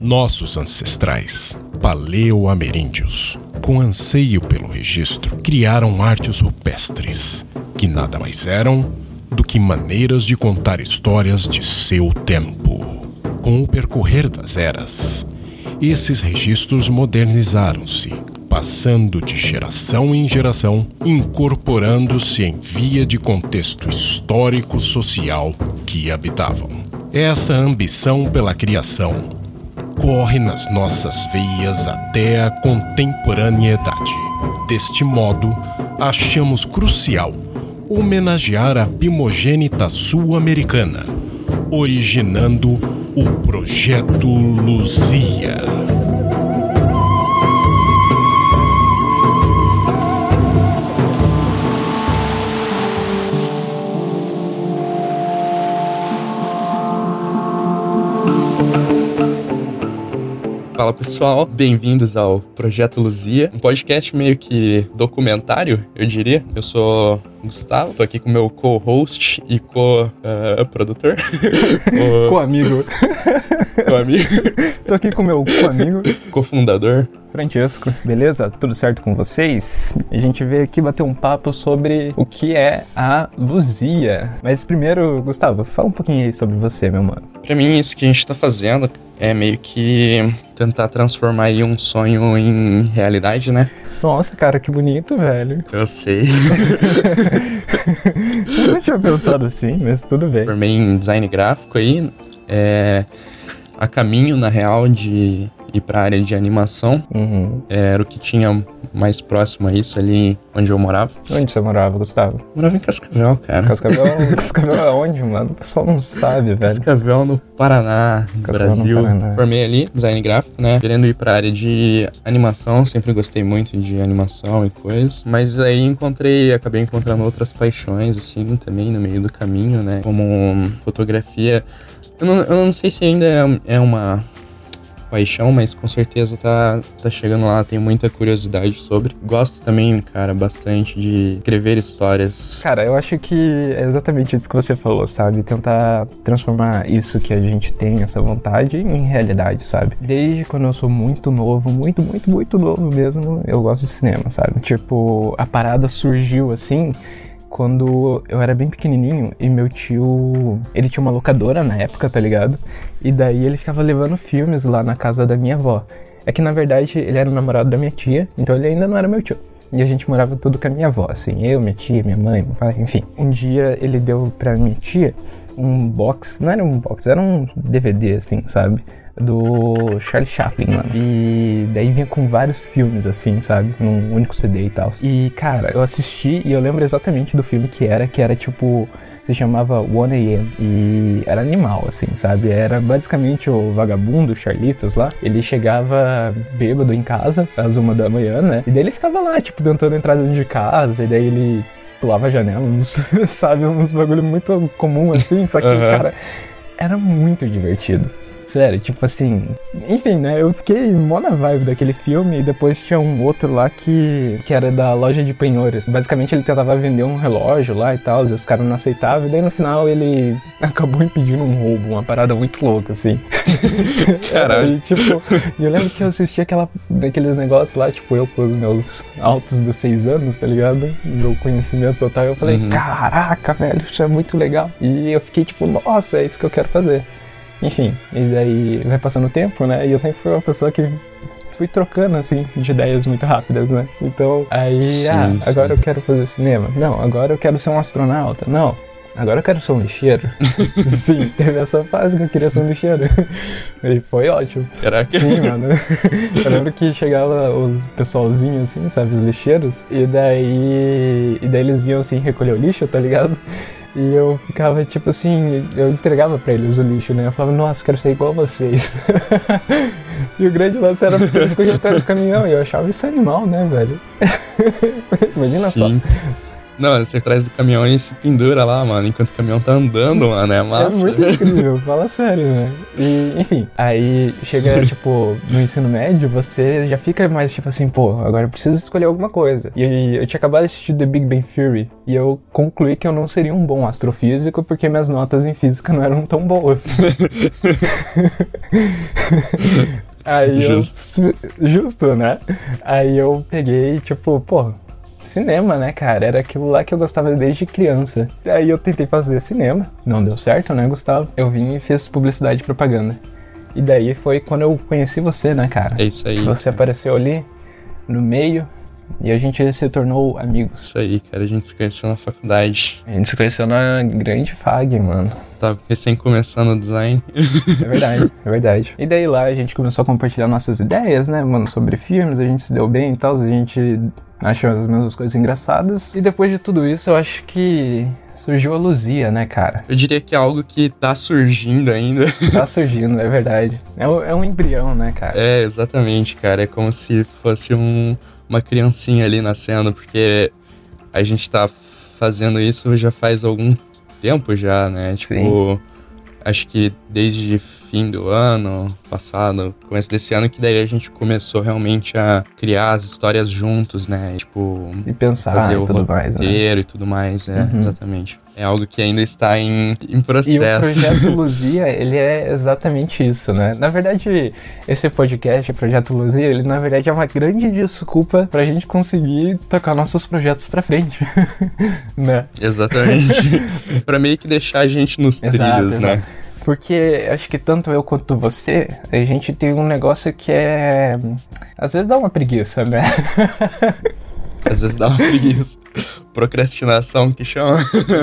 Nossos ancestrais, paleoameríndios, com anseio pelo registro, criaram artes rupestres, que nada mais eram do que maneiras de contar histórias de seu tempo. Com o percorrer das eras, esses registros modernizaram-se, passando de geração em geração, incorporando-se em via de contexto histórico-social que habitavam. Essa ambição pela criação corre nas nossas veias até a contemporaneidade. Deste modo, achamos crucial homenagear a primogênita sul-americana, originando o Projeto Luzia. Fala pessoal, bem-vindos ao Projeto Luzia, um podcast meio que documentário, eu diria. Eu sou Gustavo, tô aqui com meu co-host e co-produtor. Uh, co-amigo. co-amigo. tô aqui com meu co-amigo. Co-fundador. Francesco, beleza? Tudo certo com vocês? A gente veio aqui bater um papo sobre o que é a Luzia. Mas primeiro, Gustavo, fala um pouquinho aí sobre você, meu mano. Pra mim, isso que a gente tá fazendo é meio que tentar transformar aí um sonho em realidade, né? Nossa, cara, que bonito, velho. Eu sei. Eu não tinha pensado assim, mas tudo bem. Formei em design gráfico aí. É, a caminho, na real, de ir para a área de animação. Uhum. Era o que tinha mais próximo a isso ali onde eu morava. Onde você morava, Gustavo? morava em Cascavel, cara. Cascavel, Cascavel é onde, mano? O pessoal não sabe, velho. Cascavel no Paraná, Cascavel Brasil. No Paraná. Formei ali, design gráfico, né? Querendo ir para a área de animação, sempre gostei muito de animação e coisas. Mas aí encontrei, acabei encontrando outras paixões, assim, também no meio do caminho, né? Como fotografia. Eu não, eu não sei se ainda é, é uma paixão, mas com certeza tá, tá chegando lá, tenho muita curiosidade sobre. Gosto também, cara, bastante de escrever histórias. Cara, eu acho que é exatamente isso que você falou, sabe? Tentar transformar isso que a gente tem, essa vontade, em realidade, sabe? Desde quando eu sou muito novo, muito, muito, muito novo mesmo, eu gosto de cinema, sabe? Tipo, a parada surgiu assim quando eu era bem pequenininho e meu tio, ele tinha uma locadora na época, tá ligado? E daí ele ficava levando filmes lá na casa da minha avó. É que na verdade ele era o namorado da minha tia, então ele ainda não era meu tio. E a gente morava tudo com a minha avó, assim, eu, minha tia, minha mãe, meu pai, enfim. Um dia ele deu pra minha tia um box, não era um box, era um DVD, assim, sabe? Do Charlie Chaplin, mano. E daí vinha com vários filmes, assim, sabe? Num único CD e tal. E, cara, eu assisti e eu lembro exatamente do filme que era, que era tipo. Se chamava One AM. E era animal, assim, sabe? Era basicamente o vagabundo, o Charlitos lá. Ele chegava bêbado em casa, às uma da manhã, né? E daí ele ficava lá, tipo, tentando entrar dentro de casa. E daí ele pulava a janela, uns, sabe? Uns bagulho muito comum, assim. Só que, uhum. cara, era muito divertido. Sério, tipo assim. Enfim, né? Eu fiquei mó na vibe daquele filme e depois tinha um outro lá que, que era da loja de penhores. Basicamente ele tentava vender um relógio lá e tal, e os caras não aceitavam, e daí no final ele acabou impedindo um roubo, uma parada muito louca, assim. Caralho. e tipo, eu lembro que eu assisti aquela, daqueles negócios lá, tipo, eu com os meus altos dos seis anos, tá ligado? Meu conhecimento total, eu falei, uhum. caraca, velho, isso é muito legal. E eu fiquei tipo, nossa, é isso que eu quero fazer. Enfim, e daí vai passando o tempo, né? E eu sempre fui uma pessoa que fui trocando, assim, de ideias muito rápidas, né? Então, aí, sim, ah, sim. agora eu quero fazer cinema. Não, agora eu quero ser um astronauta. Não, agora eu quero ser um lixeiro. Sim, teve essa fase que eu queria ser um lixeiro. E foi ótimo. Caraca. Sim, mano. Eu lembro que chegava o pessoalzinho assim, sabe, os lixeiros, e daí. E daí eles vinham assim recolher o lixo, tá ligado? E eu ficava tipo assim, eu entregava pra eles o lixo, né? Eu falava, nossa, quero ser igual a vocês. e o grande lance era porque eles atrás do caminhão e eu achava isso animal, né, velho? Imagina Sim. só. Não, você atrás do caminhão e se pendura lá, mano, enquanto o caminhão tá andando, mano, é massa. É muito incrível, fala sério, né? E, enfim, aí chega, tipo, no ensino médio, você já fica mais, tipo assim, pô, agora eu preciso escolher alguma coisa. E eu tinha acabado de assistir The Big Bang Theory, e eu concluí que eu não seria um bom astrofísico, porque minhas notas em física não eram tão boas. Aí justo. eu. Justo, né? Aí eu peguei, tipo, pô, cinema, né, cara? Era aquilo lá que eu gostava desde criança. Aí eu tentei fazer cinema, não deu certo, né, Gustavo? Eu vim e fiz publicidade e propaganda. E daí foi quando eu conheci você, né, cara? É isso aí. Você apareceu ali no meio e a gente se tornou amigos. Isso aí, cara. A gente se conheceu na faculdade. A gente se conheceu na grande FAG, mano. Tava recém começando o design. É verdade, é verdade. E daí lá a gente começou a compartilhar nossas ideias, né, mano, sobre filmes, a gente se deu bem e tal, a gente achou as mesmas coisas engraçadas. E depois de tudo isso, eu acho que surgiu a Luzia, né, cara? Eu diria que é algo que tá surgindo ainda. Tá surgindo, é verdade. É um, é um embrião, né, cara? É, exatamente, cara. É como se fosse um, uma criancinha ali nascendo, porque a gente tá fazendo isso já faz algum tempo já, né? Tipo, Sim. acho que desde fim do ano passado, começo desse ano, que daí a gente começou realmente a criar as histórias juntos, né? Tipo, e pensar fazer o tudo mais, né? e tudo mais, é, uhum. exatamente. É algo que ainda está em, em processo. E o Projeto Luzia, ele é exatamente isso, né? Na verdade, esse podcast, Projeto Luzia, ele na verdade é uma grande desculpa pra gente conseguir tocar nossos projetos pra frente, né? Exatamente. pra meio que deixar a gente nos exato, trilhos, exato. né? Porque acho que tanto eu quanto você, a gente tem um negócio que é. Às vezes dá uma preguiça, né? Às vezes dá uma preguiça. Procrastinação que chama.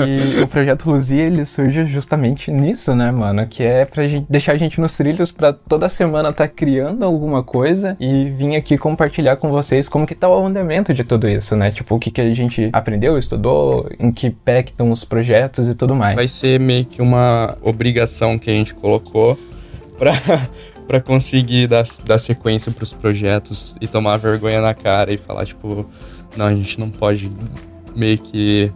E o projeto Luzia, ele surge justamente nisso, né, mano? Que é pra gente deixar a gente nos trilhos pra toda semana tá criando alguma coisa e vir aqui compartilhar com vocês como que tá o andamento de tudo isso, né? Tipo, o que, que a gente aprendeu, estudou, em que pé que estão os projetos e tudo mais. Vai ser meio que uma obrigação que a gente colocou pra para conseguir dar, dar sequência para os projetos e tomar vergonha na cara e falar, tipo, não, a gente não pode meio que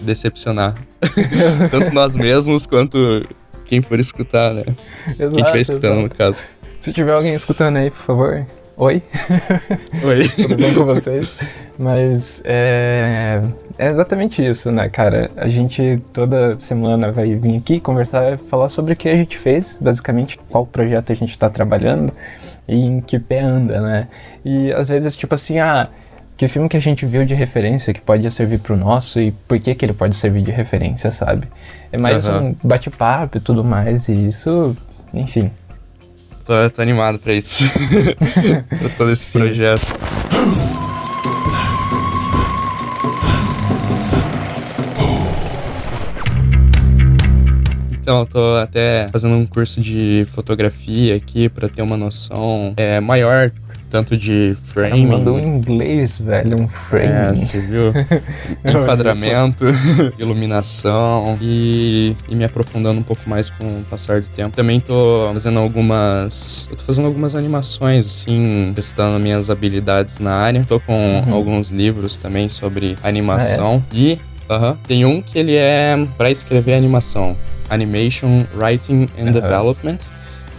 decepcionar. Tanto nós mesmos quanto quem for escutar, né? Exato, quem estiver escutando, exato. no caso. Se tiver alguém escutando aí, por favor. Oi. Oi. Tudo bom com vocês? Mas é, é exatamente isso, né, cara? A gente toda semana vai vir aqui conversar, falar sobre o que a gente fez, basicamente qual projeto a gente está trabalhando e em que pé anda, né? E às vezes, tipo assim, ah que filme que a gente viu de referência que pode servir pro nosso e por que que ele pode servir de referência, sabe? É mais uhum. um bate-papo e tudo mais, e isso, enfim. Tô, tô animado pra isso. pra todo esse Sim. projeto. Então, eu tô até fazendo um curso de fotografia aqui para ter uma noção é, maior tanto de framing. mandou em inglês, velho, um frame. É, você viu? Enquadramento, iluminação e, e me aprofundando um pouco mais com o passar do tempo. Também tô fazendo algumas. Eu tô fazendo algumas animações, assim, testando minhas habilidades na área. Tô com uhum. alguns livros também sobre animação. Ah, é? E tem um que ele é para escrever animação. Animation Writing and Development.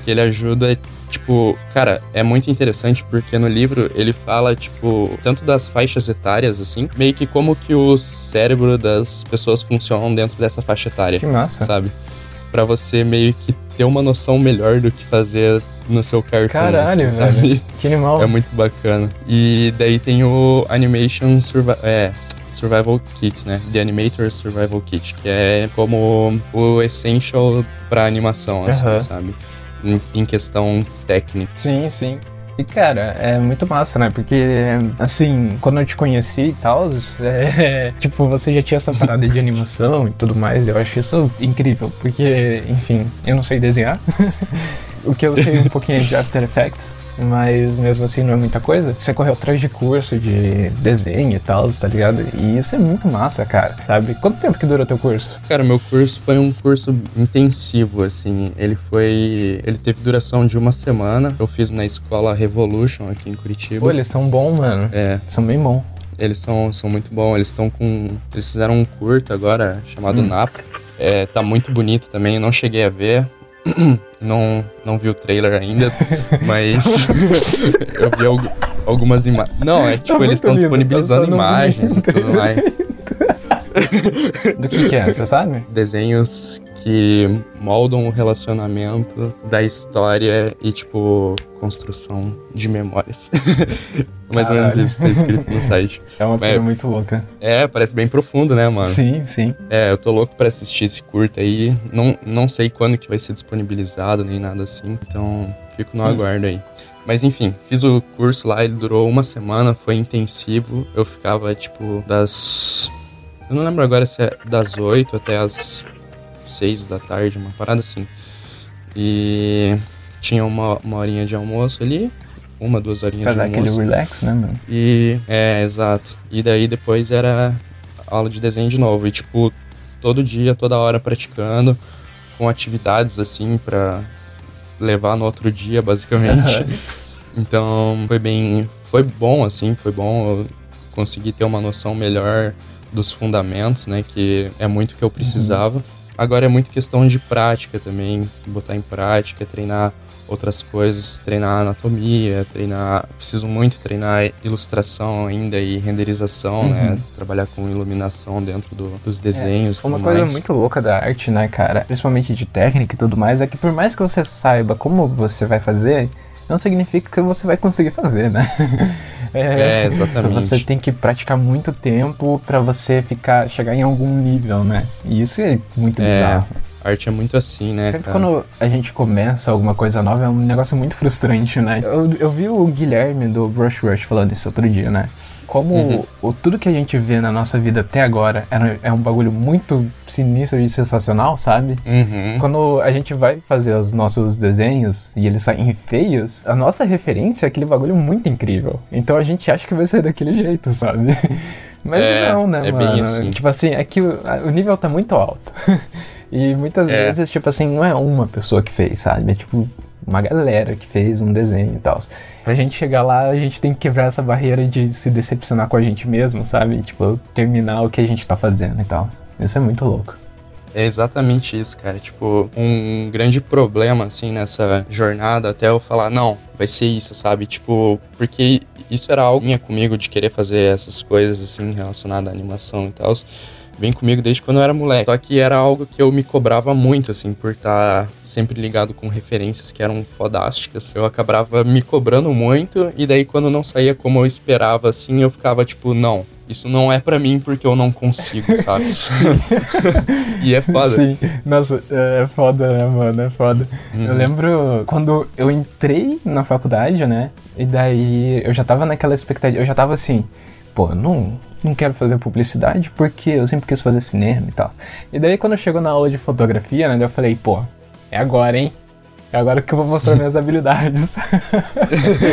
Que ele ajuda Tipo, cara, é muito interessante porque no livro ele fala, tipo, tanto das faixas etárias, assim, meio que como que o cérebro das pessoas funcionam dentro dessa faixa etária. Que massa. Sabe? Pra você meio que ter uma noção melhor do que fazer no seu cartoon. Caralho, assim, sabe? velho. Que animal. É muito bacana. E daí tem o Animation Survival. É. Survival Kit, né? The Animator Survival Kit, que é como o essential pra animação, assim, uhum. sabe? Em, questão técnica. Sim, sim. E, cara, é muito massa, né? Porque, assim, quando eu te conheci e tal, é, tipo, você já tinha essa parada de animação e tudo mais. Eu acho isso incrível, porque, enfim, eu não sei desenhar. o que eu sei um pouquinho de After Effects mas mesmo assim não é muita coisa. Você correu atrás de curso de desenho e tal, tá ligado? E isso é muito massa, cara, sabe? Quanto tempo que durou teu curso? Cara, meu curso foi um curso intensivo, assim. Ele foi. Ele teve duração de uma semana. Eu fiz na escola Revolution aqui em Curitiba. Pô, eles são bons, mano. É. São bem bons. Eles são, são muito bons. Eles estão com. Eles fizeram um curto agora chamado Hum. Napa. É, tá muito bonito também. Não cheguei a ver. Não, não vi o trailer ainda, mas eu vi algu- algumas imagens. Não, é tipo, Tá eles estão disponibilizando tá imagens e tudo mais. Do que que é, você sabe? Desenhos que moldam o relacionamento da história e, tipo, construção de memórias. Mais ou menos Caralho. isso, tá escrito no site. É uma coisa É. muito louca. É, parece bem profundo, né, mano? Sim, sim. É, eu tô louco pra assistir esse curta aí. Não, não sei quando que vai ser disponibilizado, nem nada assim. Então, fico no Hum. aguardo aí. Mas enfim, fiz o curso lá, ele durou uma semana, foi intensivo. Eu ficava, tipo, das. Eu não lembro agora se é das 8 até as 6 da tarde, uma parada assim. E tinha uma, uma horinha de almoço ali, uma, duas horinhas Pra de dar aquele almoço. relax, né, mano? E é, exato. E daí depois era aula de desenho de novo. E tipo, todo dia, toda hora praticando, com atividades assim pra levar no outro dia, basicamente. então foi bem. Foi bom, assim, foi bom. Eu consegui ter uma noção melhor dos fundamentos, né? Que é muito que eu precisava. Agora é muito questão de prática também, botar em prática, treinar outras coisas, treinar anatomia, treinar. Preciso muito treinar ilustração ainda e renderização, né? Trabalhar com iluminação dentro do- dos desenhos. Uma tudo coisa mais. muito louca da arte, né, cara? Principalmente de técnica e tudo mais, é que por mais que você saiba como você vai fazer, não significa que você vai conseguir fazer, né? É, exatamente. Você tem que praticar muito tempo pra você ficar, chegar em algum nível, né? E isso é muito É, bizarro. Arte é muito assim, né? Sempre cara? quando a gente começa alguma coisa nova é um negócio muito frustrante, né? Eu, eu vi o Guilherme do Brush Rush falando isso outro dia, né? Como Uhum. o, tudo que a gente vê na nossa vida até agora é, é um bagulho muito sinistro e sensacional, sabe? Uhum. Quando a gente vai fazer os nossos desenhos e eles saem feios, a nossa referência é aquele bagulho muito incrível. Então a gente acha que vai ser daquele jeito, sabe? Mas É, não, né, é bem mano? assim. Tipo assim, é que o, o nível tá muito alto. e muitas É. vezes, tipo assim, não é uma pessoa que fez, sabe? É tipo uma galera que fez um desenho e tal. Pra gente chegar lá, a gente tem que quebrar essa barreira de se decepcionar com a gente mesmo, sabe? Tipo, terminar o que a gente tá fazendo e tal. Isso é muito louco. É exatamente isso, cara. Tipo, um grande problema, assim, nessa jornada, até eu falar, não, vai ser isso, sabe? Tipo, porque isso era algo minha comigo de querer fazer essas coisas, assim, relacionadas à animação e tal. Vem comigo desde quando eu era moleque. Só que era algo que eu me cobrava muito, assim, por estar sempre ligado com referências que eram fodásticas. Eu acabava me cobrando muito, e daí quando não saía como eu esperava, assim, eu ficava tipo, não, isso não é pra mim porque eu não consigo, sabe? e é foda. Sim, nossa, é foda, né, mano? É foda. Uhum. Eu lembro quando eu entrei na faculdade, né? E daí eu já tava naquela expectativa, eu já tava assim, pô, não, não quero fazer publicidade porque eu sempre quis fazer cinema e tal. E daí quando chegou na aula de fotografia, né, eu falei, pô, é agora, hein? É agora que eu vou mostrar minhas habilidades.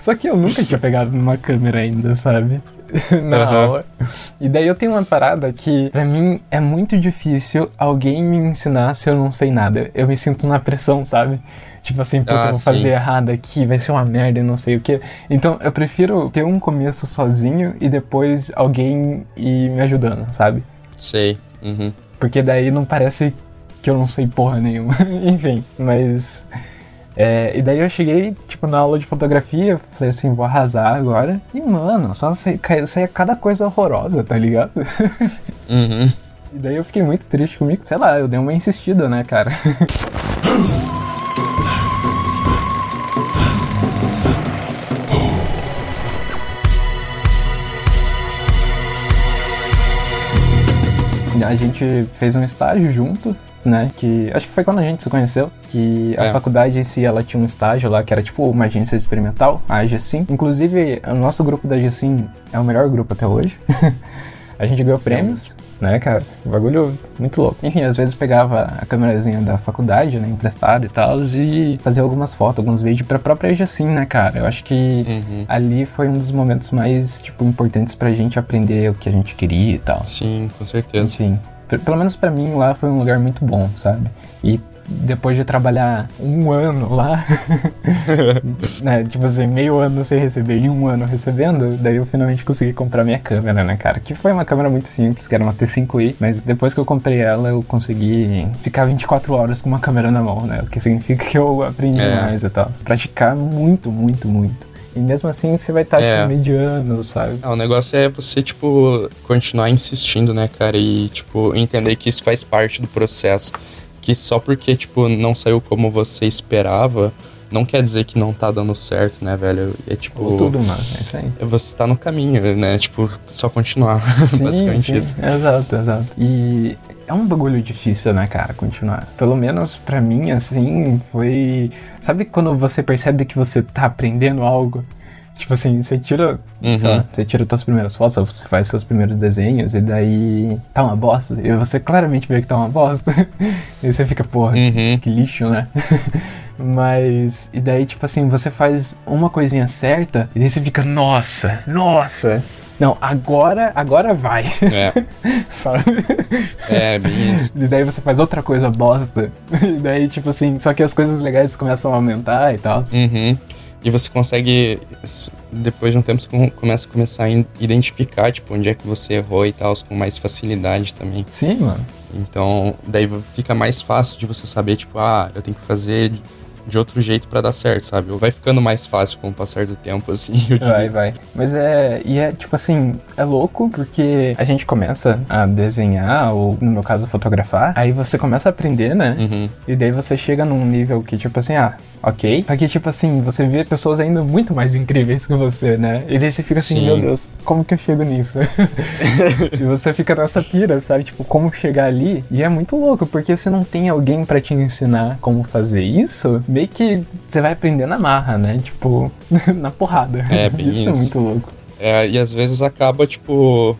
Só que eu nunca tinha pegado numa câmera ainda, sabe? Na Aham. aula. E daí eu tenho uma parada que, pra mim, é muito difícil alguém me ensinar se eu não sei nada. Eu me sinto na pressão, sabe? Tipo assim, puta, Ah, eu vou sim. fazer errado aqui, vai ser uma merda e não sei o que. Então eu prefiro ter um começo sozinho e depois alguém ir me ajudando, sabe? Sei. Uhum. Porque daí não parece que eu não sei porra nenhuma. Enfim, mas. é, e daí eu cheguei, tipo, na aula de fotografia, falei assim, vou arrasar agora. E, mano, só saía saía cada coisa horrorosa, tá ligado? Uhum. E daí eu fiquei muito triste comigo. Sei lá, eu dei uma insistida, né, cara? A gente fez um estágio junto, né? Que acho que foi quando a gente se conheceu. Que a É. faculdade em si ela tinha um estágio lá que era tipo uma agência experimental, a AGSIM. Inclusive, o nosso grupo da AGSIM é o melhor grupo até hoje. a gente ganhou prêmios, né, cara? Um bagulho muito louco. Enfim, às vezes pegava a câmerazinha da faculdade, né, emprestada e tal, e fazia algumas fotos, alguns vídeos pra própria AGSIM, né, cara? Eu acho que Uhum. ali foi um dos momentos mais, tipo, importantes pra gente aprender o que a gente queria e tal. Sim, com certeza. Enfim, pelo menos pra mim lá foi um lugar muito bom, sabe? E depois de trabalhar um ano lá, né, tipo assim, meio ano sem receber e um ano recebendo, daí eu finalmente consegui comprar minha câmera, né, cara? Que foi uma câmera muito simples, que era uma T5i, mas depois que eu comprei ela, eu consegui ficar 24 horas com uma câmera na mão, né? O que significa que eu aprendi é. mais e tal. Praticar muito, muito, muito. E mesmo assim você vai estar tá, é. tipo, mediano, sabe? Ah, o negócio é você, tipo, continuar insistindo, né, cara? E, tipo, entender que isso faz parte do processo. Que só porque, tipo, não saiu como você esperava, não quer dizer que não tá dando certo, né, velho? É tipo. Ou tudo, mano. É isso aí. Você tá no caminho, né? Tipo, só continuar. Sim, Basicamente sim. isso. Exato, exato. E é um bagulho difícil, né, cara, continuar. Pelo menos para mim, assim, foi. Sabe quando você percebe que você tá aprendendo algo? Tipo assim, você tira. Uhum. Lá, você tira suas primeiras fotos, você faz seus primeiros desenhos, e daí tá uma bosta. E você claramente vê que tá uma bosta. e você fica, porra, uhum. que lixo, né? Mas. E daí, tipo assim, você faz uma coisinha certa, e daí você fica, nossa, nossa! Não, agora, agora vai. É. Sabe? É, bem isso. E daí você faz outra coisa bosta. E daí, tipo assim, só que as coisas legais começam a aumentar e tal. Uhum. E você consegue, depois de um tempo, você começa a começar a identificar, tipo, onde é que você errou e tal, com mais facilidade também. Sim, mano. Então, daí fica mais fácil de você saber, tipo, ah, eu tenho que fazer de outro jeito para dar certo, sabe? Vai ficando mais fácil com o passar do tempo, assim. vai, vai. Mas é. E é tipo assim, é louco porque a gente começa a desenhar, ou no meu caso, fotografar, aí você começa a aprender, né? Uhum. E daí você chega num nível que, tipo assim, ah, ok. Só que, tipo assim, você vê pessoas ainda muito mais incríveis que você, né? E daí você fica assim, Sim. meu Deus, como que eu chego nisso? e você fica nessa pira, sabe? Tipo, como chegar ali? E é muito louco, porque você não tem alguém para te ensinar como fazer isso meio que você vai aprender na marra, né? Tipo, na porrada. É, bem isso. isso. é muito louco. É, e às vezes acaba, tipo,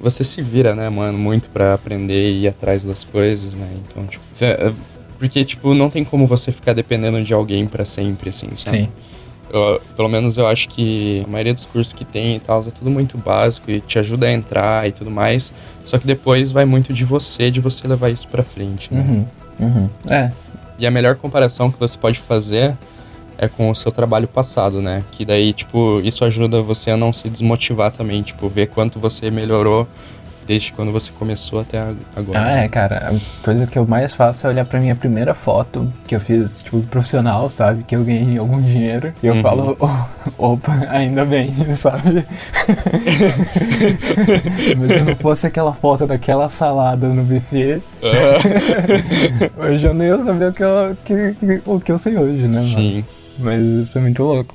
você se vira, né, mano, muito para aprender e ir atrás das coisas, né? Então, tipo, você, é, porque, tipo, não tem como você ficar dependendo de alguém para sempre, assim, sabe? Sim. Eu, pelo menos eu acho que a maioria dos cursos que tem e tal é tudo muito básico e te ajuda a entrar e tudo mais. Só que depois vai muito de você, de você levar isso pra frente, né? Uhum, uhum. É, e a melhor comparação que você pode fazer é com o seu trabalho passado, né? Que daí, tipo, isso ajuda você a não se desmotivar também, tipo, ver quanto você melhorou desde quando você começou até agora. Ah, é, cara. A coisa que eu mais faço é olhar pra minha primeira foto que eu fiz, tipo, profissional, sabe? Que eu ganhei algum dinheiro. E eu uhum. falo, oh, opa, ainda bem, sabe? Mas se não fosse aquela foto daquela salada no buffet, uhum. hoje eu nem ia saber o que eu, que, que, o que eu sei hoje, né, Sim. Mano? Mas isso é muito louco.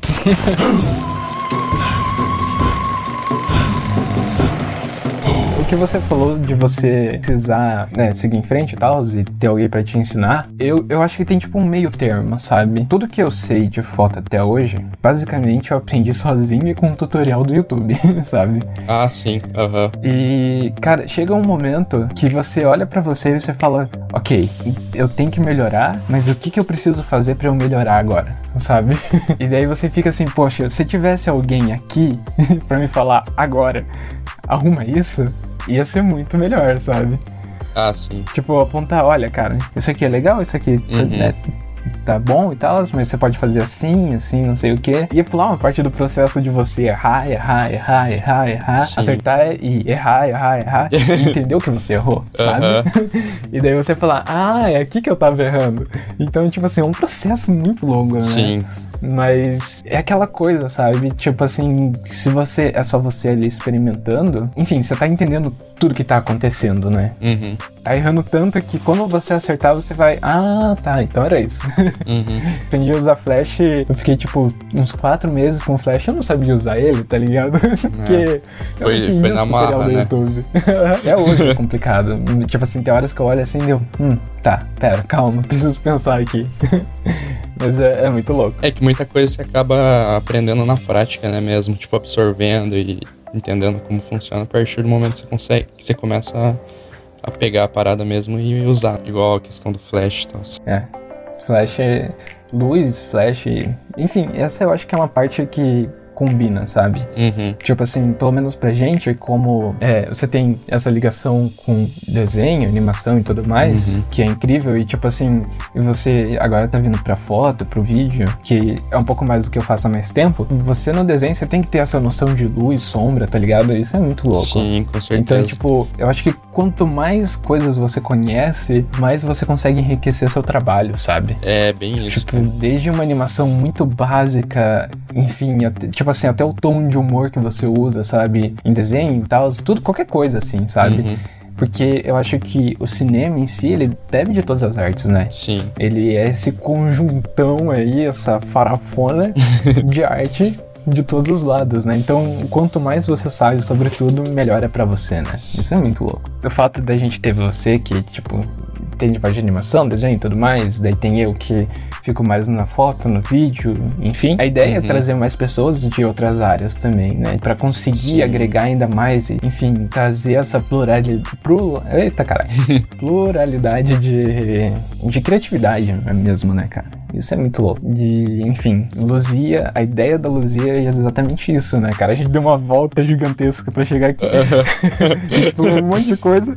Que você falou de você precisar né, seguir em frente e tal, e ter alguém para te ensinar, eu, eu acho que tem tipo um meio termo, sabe? Tudo que eu sei de foto até hoje, basicamente eu aprendi sozinho e com um tutorial do YouTube, sabe? Ah, sim. Aham. Uhum. E, cara, chega um momento que você olha para você e você fala, ok, eu tenho que melhorar, mas o que, que eu preciso fazer para eu melhorar agora, sabe? e daí você fica assim, poxa, se tivesse alguém aqui para me falar agora, arruma isso, ia ser muito melhor, sabe? Ah, sim. Tipo, apontar, olha, cara, isso aqui é legal, isso aqui uhum. né, tá bom e tal, mas você pode fazer assim, assim, não sei o que. E pular uma parte do processo de você errar, errar, errar, errar, errar, Sim. acertar e errar, errar, errar, e entender o que você errou, sabe? e daí você falar, ah, é aqui que eu tava errando. Então, tipo assim, é um processo muito longo, né? Sim. Mas é aquela coisa, sabe? Tipo assim, se você é só você ali experimentando, enfim, você tá entendendo tudo que tá acontecendo, né? Uhum. Tá errando tanto que quando você acertar, você vai, ah, tá, então era isso. Uhum. Aprendi a usar Flash, eu fiquei tipo uns quatro meses com Flash, eu não sabia usar ele, tá ligado? Porque é. foi, foi na marra, né? YouTube. é hoje é complicado. tipo assim, tem horas que eu olho assim e eu, hum, tá, pera, calma, preciso pensar aqui. Mas é, é, muito louco. É que muita coisa você acaba aprendendo na prática, né, mesmo? Tipo, absorvendo e entendendo como funciona a partir do momento que você consegue, que você começa a, a pegar a parada mesmo e usar. Igual a questão do flash e tal. É. Flash, luz, flash, enfim, essa eu acho que é uma parte que combina, sabe? Uhum. Tipo assim, pelo menos pra gente, como é, você tem essa ligação com desenho, animação e tudo mais, Uhum. que é incrível, e tipo assim, você agora tá vindo pra foto, pro vídeo, que é um pouco mais do que eu faço há mais tempo, você no desenho você tem que ter essa noção de luz, sombra, tá ligado? Isso é muito louco. Sim, com certeza. Então, tipo, eu acho que quanto mais coisas você conhece, mais você consegue enriquecer seu trabalho, sabe? É bem isso. Tipo, desde uma animação muito básica, enfim, até- tipo assim, até o tom de humor que você usa, sabe? Em desenho e tal, tudo, qualquer coisa assim, sabe? Uhum. Porque eu acho que o cinema em si, ele bebe de todas as artes, né? Sim. Ele é esse conjuntão aí, essa farafona de arte de todos os lados, né? Então, quanto mais você sabe sobre tudo, melhor é pra você, né? Isso é muito louco. O fato da gente ter você que, tipo, tem de parte de animação, desenho e tudo mais, daí tem eu que fico mais na foto, no vídeo, enfim. A ideia é Uhum. trazer mais pessoas de outras áreas também, né? Pra conseguir Sim. agregar ainda mais e, enfim, trazer essa pluralidade. Pro, eita, caralho. pluralidade de, de criatividade mesmo, né, cara? Isso é muito louco. De, enfim, Luzia, a ideia da Luzia é exatamente isso, né, cara? A gente deu uma volta gigantesca pra chegar aqui. tipo, um monte de coisa.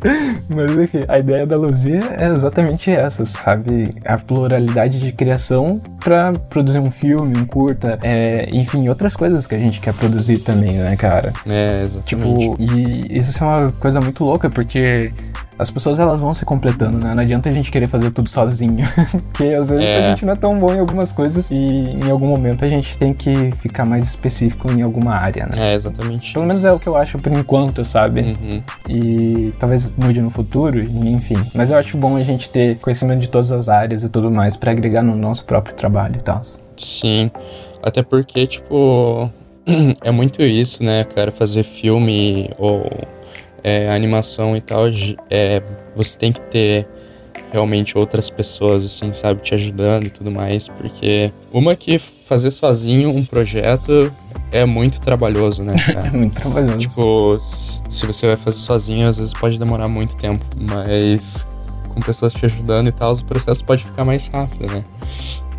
Mas enfim, a ideia da Luzia é exatamente essa, sabe? A pluralidade de criação pra produzir um filme, um curta, é, enfim, outras coisas que a gente quer produzir também, né, cara? É, exatamente. Tipo, e isso é uma coisa muito louca, porque as pessoas elas vão se completando, né? Não adianta a gente querer fazer tudo sozinho. porque às vezes É. a gente não é tão bom em algumas coisas e em algum momento a gente tem que ficar mais específico em alguma área, né? É, exatamente. Pelo menos é o que eu acho por enquanto, sabe? Uhum. E talvez mude no futuro, enfim. Mas eu acho bom a gente ter conhecimento de todas as áreas e tudo mais pra agregar no nosso próprio trabalho e tal. Sim. Até porque, tipo, é muito isso, né, cara? Fazer filme ou é, animação e tal, é, você tem que ter realmente outras pessoas, assim, sabe, te ajudando e tudo mais, porque uma que fazer sozinho um projeto é muito trabalhoso, né, É muito trabalhoso. tipo, se você vai fazer sozinho, às vezes pode demorar muito tempo, mas com pessoas te ajudando e tal, o processo pode ficar mais rápido, né?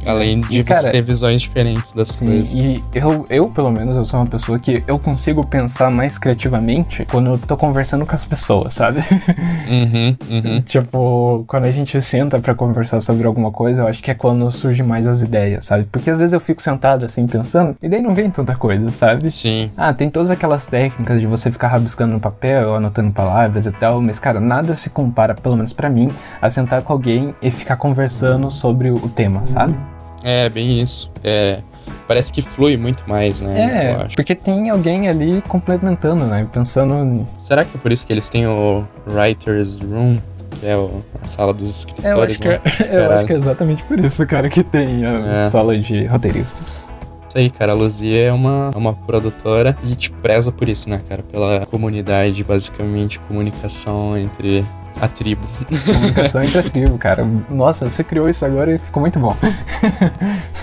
Além de E, cara, você ter visões diferentes das Sim, coisas. e eu, eu, pelo menos, eu sou uma pessoa que eu consigo pensar mais criativamente quando eu tô conversando com as pessoas, sabe? Uhum, uhum. tipo, quando a gente senta pra conversar sobre alguma coisa, eu acho que é quando surge mais as ideias, sabe? Porque às vezes eu fico sentado assim pensando e daí não vem tanta coisa, sabe? Sim, Ah, tem todas aquelas técnicas de você ficar rabiscando no papel, anotando palavras e tal, mas cara, nada se compara, pelo menos pra mim, a sentar com alguém e ficar conversando sobre o tema, sabe? É bem isso. É, parece que flui muito mais, né? Eu É, acho. porque tem alguém ali complementando, né? Pensando. Será que é por isso que eles têm o Writer's Room, que é o- a sala dos escritores? É, eu acho, que né? é, eu acho que é exatamente por isso, cara, que tem a É. sala de roteiristas. Isso aí, cara. A Luzia é uma, uma produtora e te preza por isso, né, cara? Pela comunidade, basicamente, comunicação entre a tribo. Comunicação entre a tribo, cara. Nossa, você criou isso agora e ficou muito bom.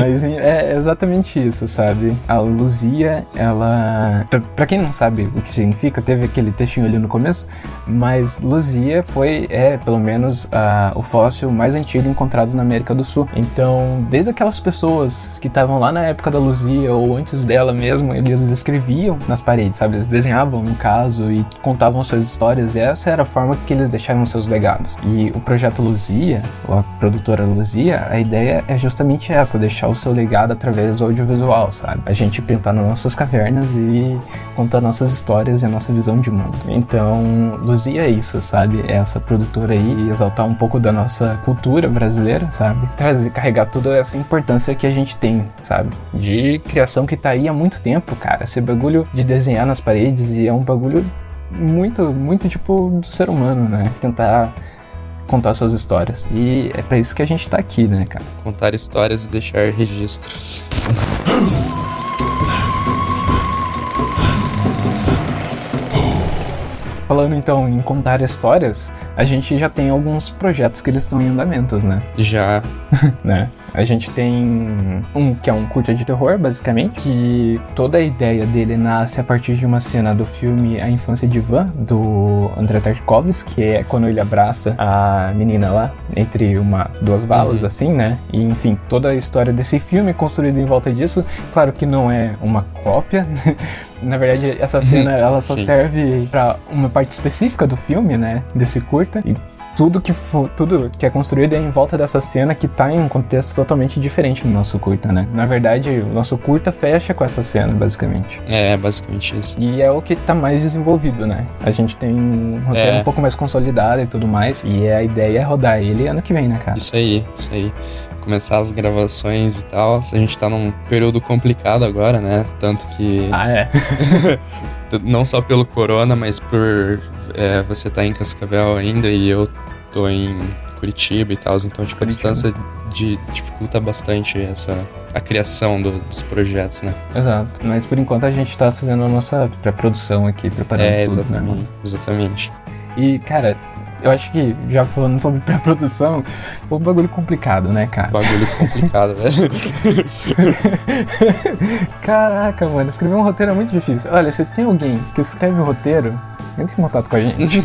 Mas é exatamente isso, sabe? A Luzia, ela. Pra, pra quem não sabe o que significa, teve aquele textinho ali no começo, mas Luzia foi, é, pelo menos, a- o fóssil mais antigo encontrado na América do Sul. Então, desde aquelas pessoas que estavam lá na época da Luzia ou antes dela mesmo, eles escreviam nas paredes, sabe? Eles desenhavam, no caso, e contavam suas histórias, e essa era a forma que eles deixavam seus legados. E o projeto Luzia, ou a produtora Luzia, a ideia é justamente essa, deixar o seu legado através do audiovisual, sabe? A gente pintar nas nossas cavernas e contar nossas histórias e a nossa visão de mundo. Então, Luzia é isso, sabe? É essa produtora aí, exaltar um pouco da nossa cultura brasileira, sabe? Trazer, carregar toda essa importância que a gente tem, sabe? De criação que tá aí há muito tempo, cara. Esse bagulho de desenhar nas paredes e é um bagulho muito, muito tipo do ser humano, né? Tentar contar suas histórias. E é pra isso que a gente tá aqui, né, cara? Contar histórias e deixar registros. Falando então em contar histórias, a gente já tem alguns projetos que eles estão em andamentos, né? Já. né? A gente tem um que é um curta de terror, basicamente, que toda a ideia dele nasce a partir de uma cena do filme A Infância de Ivan, do André Tarkovsky, que é quando ele abraça a menina lá, entre uma duas valas, uhum. assim, né? E, enfim, toda a história desse filme construída em volta disso. Claro que não é uma cópia, Na verdade, essa cena ela só Sim. serve para uma parte específica do filme, né? Desse curta. E tudo que for, tudo que é construído é em volta dessa cena que tá em um contexto totalmente diferente no nosso curta, né? Na verdade, o nosso curta fecha com essa cena, basicamente. É, basicamente isso. E é o que tá mais desenvolvido, né? A gente tem um roteiro é. um pouco mais consolidado e tudo mais. E a ideia é rodar ele ano que vem, né, cara? Isso aí, isso aí começar as gravações e tal. A gente tá num período complicado agora, né? Tanto que. Ah, é? não só pelo corona, mas por é, você tá em Cascavel ainda e eu tô em Curitiba e tal. Então, tipo, a distância de, dificulta bastante essa a criação do, dos projetos, né? Exato. Mas por enquanto a gente tá fazendo a nossa pré-produção aqui, preparando é, tudo, exatamente, né? exatamente. E, cara, eu acho que, já falando sobre pré-produção, foi um bagulho complicado, né, cara? Bagulho complicado, velho. Caraca, mano, escrever um roteiro é muito difícil. Olha, se tem alguém que escreve um roteiro, entre em contato com a gente.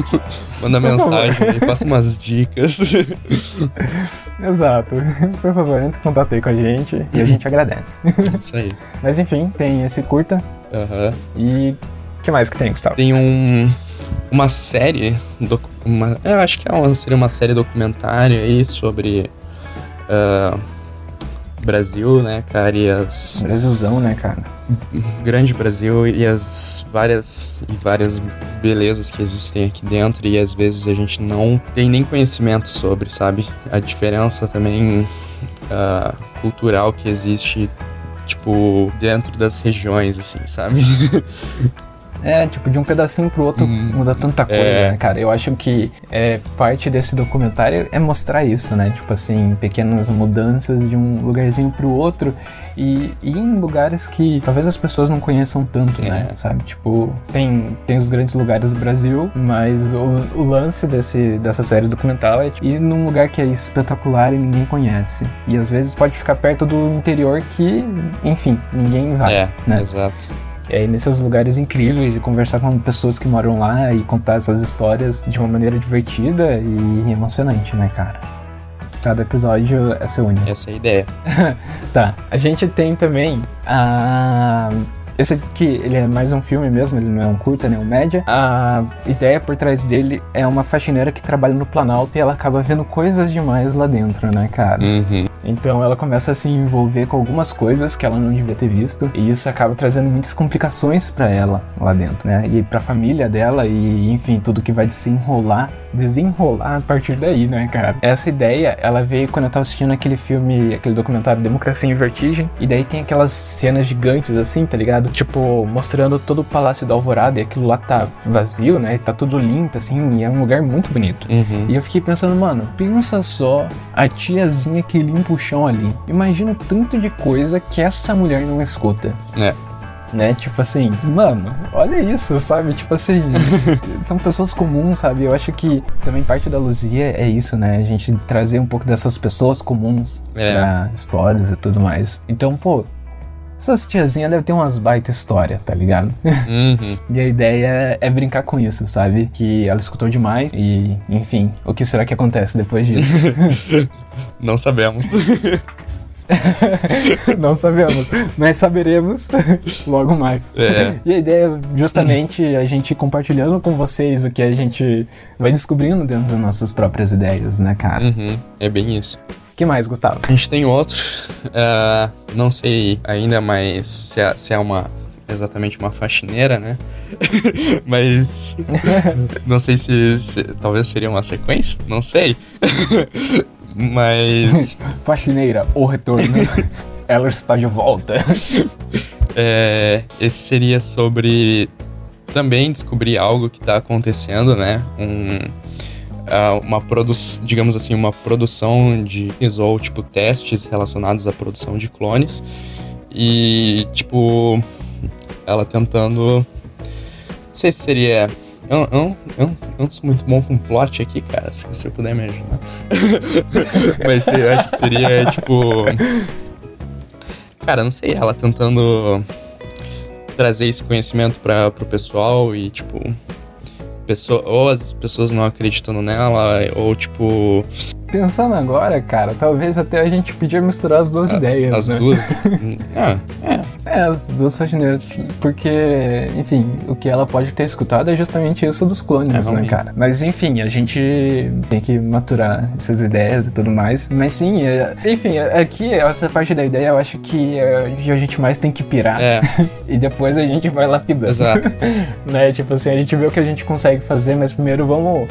Manda mensagem, passa umas dicas. Exato. Por favor, entre em contato aí com a gente e a gente agradece. Isso aí. Mas enfim, tem esse curta. Aham. E o que mais que tem, Gustavo? Tem um uma série, uma, eu acho que é uma, seria uma série documentária aí sobre uh, Brasil, né, cara, e as... Brasilzão, né, cara? Grande Brasil e as várias e várias belezas que existem aqui dentro e às vezes a gente não tem nem conhecimento sobre, sabe? A diferença também uh, cultural que existe, tipo, dentro das regiões, assim, sabe? É, tipo, de um pedacinho pro outro hum, muda tanta coisa, é. né, cara? Eu acho que é, parte desse documentário é mostrar isso, né? Tipo assim, pequenas mudanças de um lugarzinho pro outro e, e em lugares que talvez as pessoas não conheçam tanto, né? é. né? Sabe? Tipo, tem, tem os grandes lugares do Brasil, mas o, o lance desse, dessa série documental é tipo, ir num lugar que é espetacular e ninguém conhece. E às vezes pode ficar perto do interior que, enfim, ninguém vai. É, né? exato é ir nesses lugares incríveis e conversar com pessoas que moram lá e contar essas histórias de uma maneira divertida e emocionante, né, cara? Cada episódio é seu único. Essa é a ideia. tá. A gente tem também a. Esse aqui, ele é mais um filme mesmo, ele não é um curta, nem um média. A ideia por trás dele é uma faxineira que trabalha no Planalto e ela acaba vendo coisas demais lá dentro, né, cara? Uhum. Então ela começa a se envolver com algumas coisas que ela não devia ter visto e isso acaba trazendo muitas complicações para ela lá dentro, né? E para a família dela e enfim, tudo que vai desenrolar, desenrolar a partir daí, né, cara? Essa ideia, ela veio quando eu tava assistindo aquele filme, aquele documentário Democracia em Vertigem, e daí tem aquelas cenas gigantes assim, tá ligado? Tipo, mostrando todo o Palácio da Alvorada e aquilo lá tá vazio, né? E tá tudo limpo assim, e é um lugar muito bonito. Uhum. E eu fiquei pensando, mano, pensa só a tiazinha que limpa o chão ali. Imagina o tanto de coisa que essa mulher não escuta. É. Né? Tipo assim, mano, olha isso, sabe? Tipo assim, são pessoas comuns, sabe? Eu acho que também parte da Luzia é isso, né? A gente trazer um pouco dessas pessoas comuns é. pra histórias e tudo mais. Então, pô, essas tiazinhas devem ter umas baita história, tá ligado? Uhum. e a ideia é brincar com isso, sabe? Que ela escutou demais e, enfim, o que será que acontece depois disso? Não sabemos. Não sabemos, mas saberemos logo mais. É. E a ideia é justamente a gente compartilhando com vocês o que a gente vai descobrindo dentro das nossas próprias ideias, né, cara? Uhum. É bem isso que mais, Gustavo? A gente tem outros. Uh, não sei ainda, mas se é, se é uma exatamente uma faxineira, né? mas não sei se, se, talvez seria uma sequência, não sei. mas faxineira, o retorno. Ela está de volta. É, esse seria sobre também descobrir algo que está acontecendo, né? Um uma produção, digamos assim, uma produção de ou tipo testes relacionados à produção de clones e tipo ela tentando não sei se seria Eu, eu, eu, eu não sou muito bom com plot aqui, cara, se você puder me ajudar. Mas eu acho que seria, tipo. Cara, não sei, ela tentando trazer esse conhecimento para pro pessoal e, tipo. Pessoa, ou as pessoas não acreditando nela, ou tipo. Pensando agora, cara, talvez até a gente podia misturar as duas a, ideias. As né? duas. é, é. É, as duas faxineiras. Porque, enfim, o que ela pode ter escutado é justamente isso dos clones, É, né, cara? Mas, enfim, a gente tem que maturar essas ideias e tudo mais. Mas, sim, é- enfim, aqui, essa parte da ideia eu acho que é a gente mais tem que pirar. É, E depois a gente vai lapidando. exato. né? Tipo assim, a gente vê o que a gente consegue fazer, mas primeiro vamos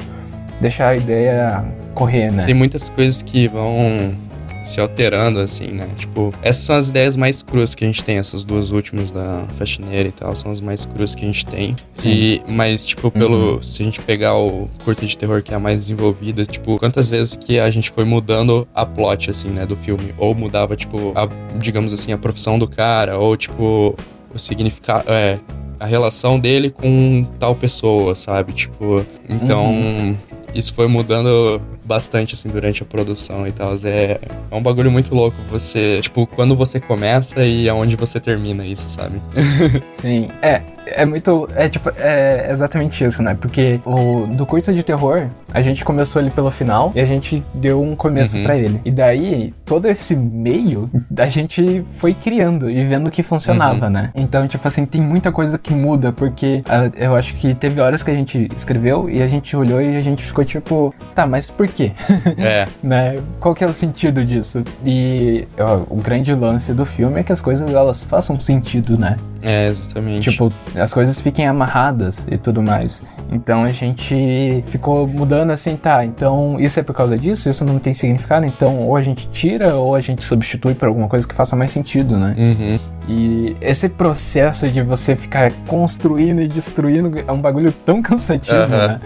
deixar a ideia correr, né? Tem muitas coisas que vão se alterando, assim, né? Tipo, essas são as ideias mais cruas que a gente tem, essas duas últimas da faxineira e tal, são as mais cruas que a gente tem. E, mas, tipo, pelo. Se a gente pegar o curta de terror que é a mais desenvolvida, tipo, quantas vezes que a gente foi mudando a plot, assim, né, do filme? Ou mudava, tipo, a, digamos assim, a profissão do cara, ou, tipo, o significado. É, a relação dele com tal pessoa, sabe? Tipo, então isso foi mudando bastante, assim, durante a produção e tal. É, é um bagulho muito louco você, tipo, quando você começa e aonde você termina isso, sabe? Sim. É, é muito. É tipo, é exatamente isso, né? Porque o do curta de terror, a gente começou ele pelo final e a gente deu um começo Uhum. pra ele. E daí, todo esse meio, a gente foi criando e vendo que funcionava, Uhum. né? Então, tipo assim, tem muita coisa que muda, porque ah, eu acho que teve horas que a gente escreveu e a gente olhou e a gente ficou tipo, tá, mas por quê? É, né? Qual que é o sentido disso? E ó, o grande lance do filme é que as coisas elas façam sentido, né? É, exatamente. Tipo, as coisas fiquem amarradas e tudo mais. Então a gente ficou mudando assim, tá, então isso é por causa disso, isso não tem significado, então ou a gente tira ou a gente substitui por alguma coisa que faça mais sentido, né? Uhum. E esse processo de você ficar construindo e destruindo é um bagulho tão cansativo, Aham. né?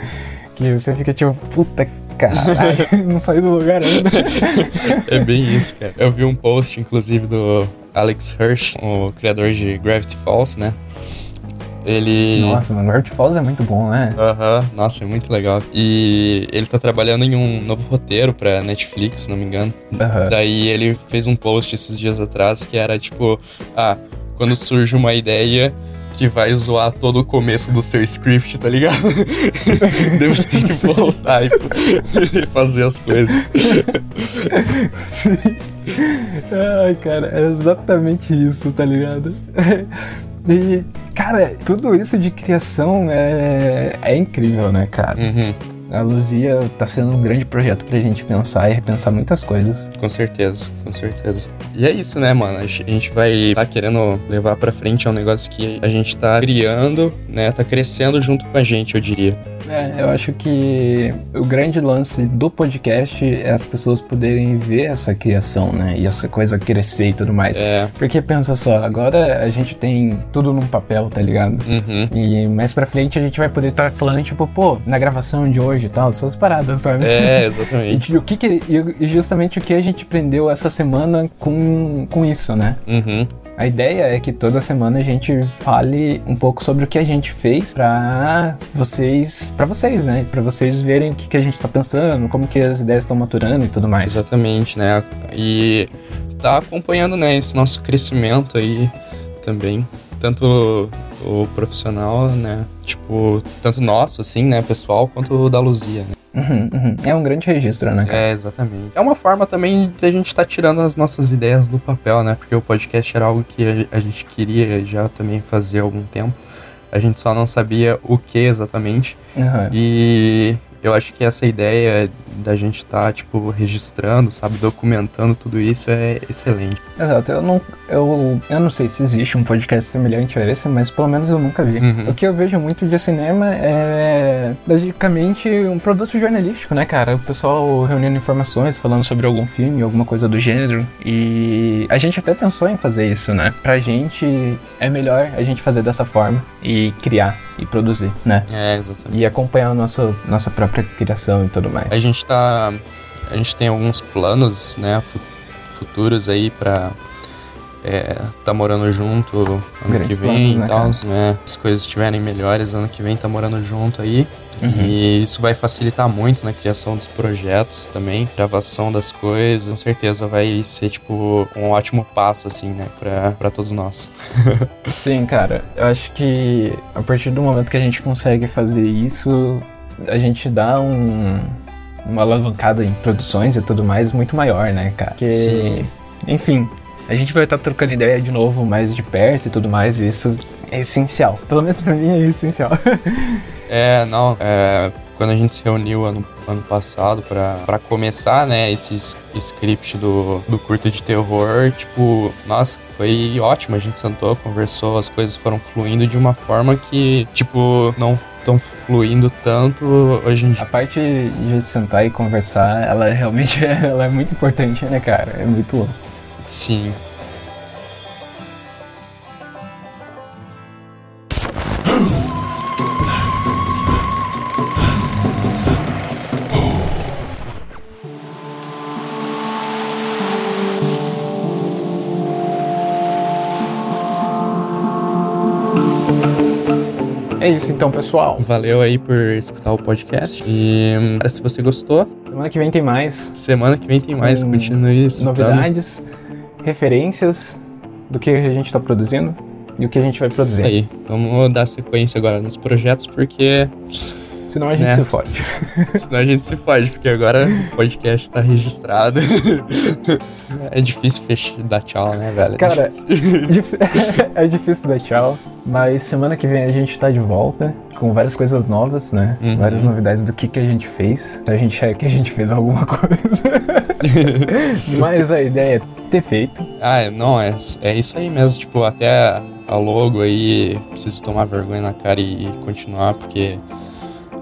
Que você fica tipo, puta caralho, não saí do lugar ainda. É bem isso, cara. Eu vi um post, inclusive, do Alex Hirsch, o criador de Gravity Falls, né? Ele. Nossa, mano, Gravity Falls é muito bom, né? Aham, nossa, é muito legal. E ele tá trabalhando em um novo roteiro pra Netflix, se não me engano. Aham. Daí ele fez um post esses dias atrás que era tipo: Ah, quando surge uma ideia que vai zoar todo o começo do seu script, tá ligado? Deus tem que voltar e e fazer as coisas. Sim. Ai, cara, é exatamente isso, tá ligado? E, cara, tudo isso de criação é, é incrível, né, cara? Uhum, A Luzia tá sendo um grande projeto pra gente pensar e repensar muitas coisas. com certeza, com certeza. E é isso, né, mano? A gente vai tá querendo levar pra frente é um negócio que a gente tá criando, né? Tá crescendo junto com a gente, eu diria. É, eu acho que o grande lance do podcast é as pessoas poderem ver essa criação, né? E essa coisa crescer e tudo mais. É. Porque pensa só, agora a gente tem tudo num papel, tá ligado? Uhum. E mais pra frente a gente vai poder estar falando, tipo, pô, na gravação de hoje e tal, essas paradas, sabe? É, exatamente. E o que que- e- justamente o que a gente aprendeu essa semana com, com isso, né? Uhum. A ideia é que toda semana a gente fale um pouco sobre o que a gente fez pra vocês, para vocês, né? Pra vocês verem o que, que a gente tá pensando, como que as ideias estão maturando e tudo mais. Exatamente, né? E tá acompanhando, né, esse nosso crescimento aí também. Tanto o profissional, né? Tipo, tanto nosso, assim, né, pessoal, quanto o da Luzia, né? Uhum, uhum. É um grande registro, né, cara? É, exatamente. É uma forma também de a gente estar tirando as nossas ideias do papel, né? Porque o podcast era algo que a a gente queria já também fazer há algum tempo. A gente só não sabia o que exatamente. Uhum. E eu acho que essa ideia da gente estar, tipo, registrando, sabe, documentando tudo isso é excelente. Exato, eu não, eu, eu não sei se existe um podcast semelhante a esse, mas pelo menos eu nunca vi. Uhum. O que eu vejo muito de cinema é basicamente um produto jornalístico, né, cara? O pessoal reunindo informações, falando sobre algum filme, alguma coisa do gênero. E a gente até pensou em fazer isso, né? Pra gente é melhor a gente fazer dessa forma e criar e produzir, né? É, exatamente. E acompanhar a nossa, nossa própria criação e tudo mais. A gente tá. A gente tem alguns planos, né, fu- futuros aí pra é, tá morando junto ano Grandes que vem planos, né, e tal, cara? né? As coisas estiverem melhores, ano que vem tá morando junto aí. Uhum. E isso vai facilitar muito na criação dos projetos também, gravação das coisas. Com certeza vai ser, tipo, um ótimo passo, assim, né, pra, pra todos nós. Sim, cara. Eu acho que a partir do momento que a gente consegue fazer isso, a gente dá um, uma alavancada em produções e tudo mais muito maior, né, cara? Porque, Sim. enfim, a gente vai estar trocando ideia de novo mais de perto e tudo mais, e isso é essencial. Pelo menos pra mim é essencial. É, não, é, quando a gente se reuniu ano, ano passado pra, pra começar, né, esse script do, do curto de terror, tipo, nossa, foi ótimo. A gente sentou, conversou, as coisas foram fluindo de uma forma que, tipo, não estão fluindo tanto hoje em A dia. parte de sentar e conversar, ela realmente é, ela é muito importante, né, cara? É muito louco. Sim. É isso então, pessoal. Valeu aí por escutar o podcast. E hum, se você gostou, Semana que vem tem mais semana que vem tem mais. Hum, Continue escutando. novidades, referências do que a gente tá produzindo e o que a gente vai produzir. Isso aí. Vamos dar sequência agora nos projetos, porque Senão a gente Né? se fode. senão a gente se fode, porque agora o podcast tá registrado. é difícil fechar, dar tchau, né, velho? Cara, Dif- é difícil dar tchau, mas semana que vem a gente tá de volta com várias coisas novas, né? Uhum. Várias novidades do que, que a gente fez. A gente acha que a gente fez alguma coisa. mas a ideia é ter feito. Ah, é- não, é, é isso aí mesmo. Tipo, até a logo aí, preciso tomar vergonha na cara e continuar, porque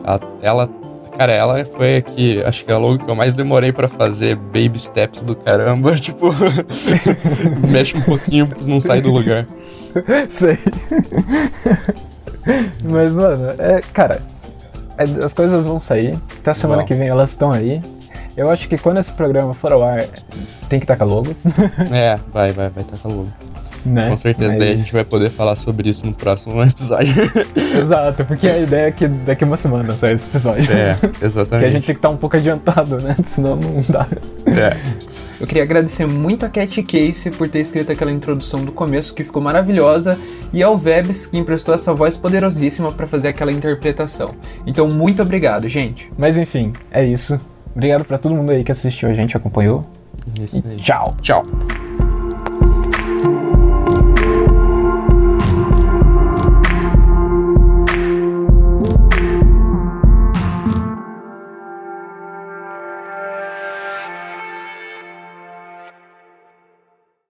a- ela. Cara, ela foi aqui, acho que a logo que eu mais demorei pra fazer, baby steps do caramba, tipo, mexe um pouquinho, mas não sai do lugar. Sei. mas, mano, é, cara, é- as coisas vão sair. Até semana Vão. que vem elas estão aí. Eu acho que quando esse programa for ao ar, tem que a logo, É, vai, vai, vai a logo. né? Com certeza, daí a Mas- gente vai poder falar sobre isso no próximo episódio. Exato, porque a ideia é que daqui uma semana sai esse episódio. É, Que a gente exatamente. tem que estar um pouco adiantado, né? Senão não dá. É. Eu queria agradecer muito a Cat Case por ter escrito aquela introdução do começo que ficou maravilhosa e ao Vebs que emprestou essa voz poderosíssima para fazer aquela interpretação. Então, muito obrigado, gente. Mas enfim, é isso. Obrigado pra todo mundo aí que assistiu a gente, acompanhou. Isso aí. tchau! Tchau.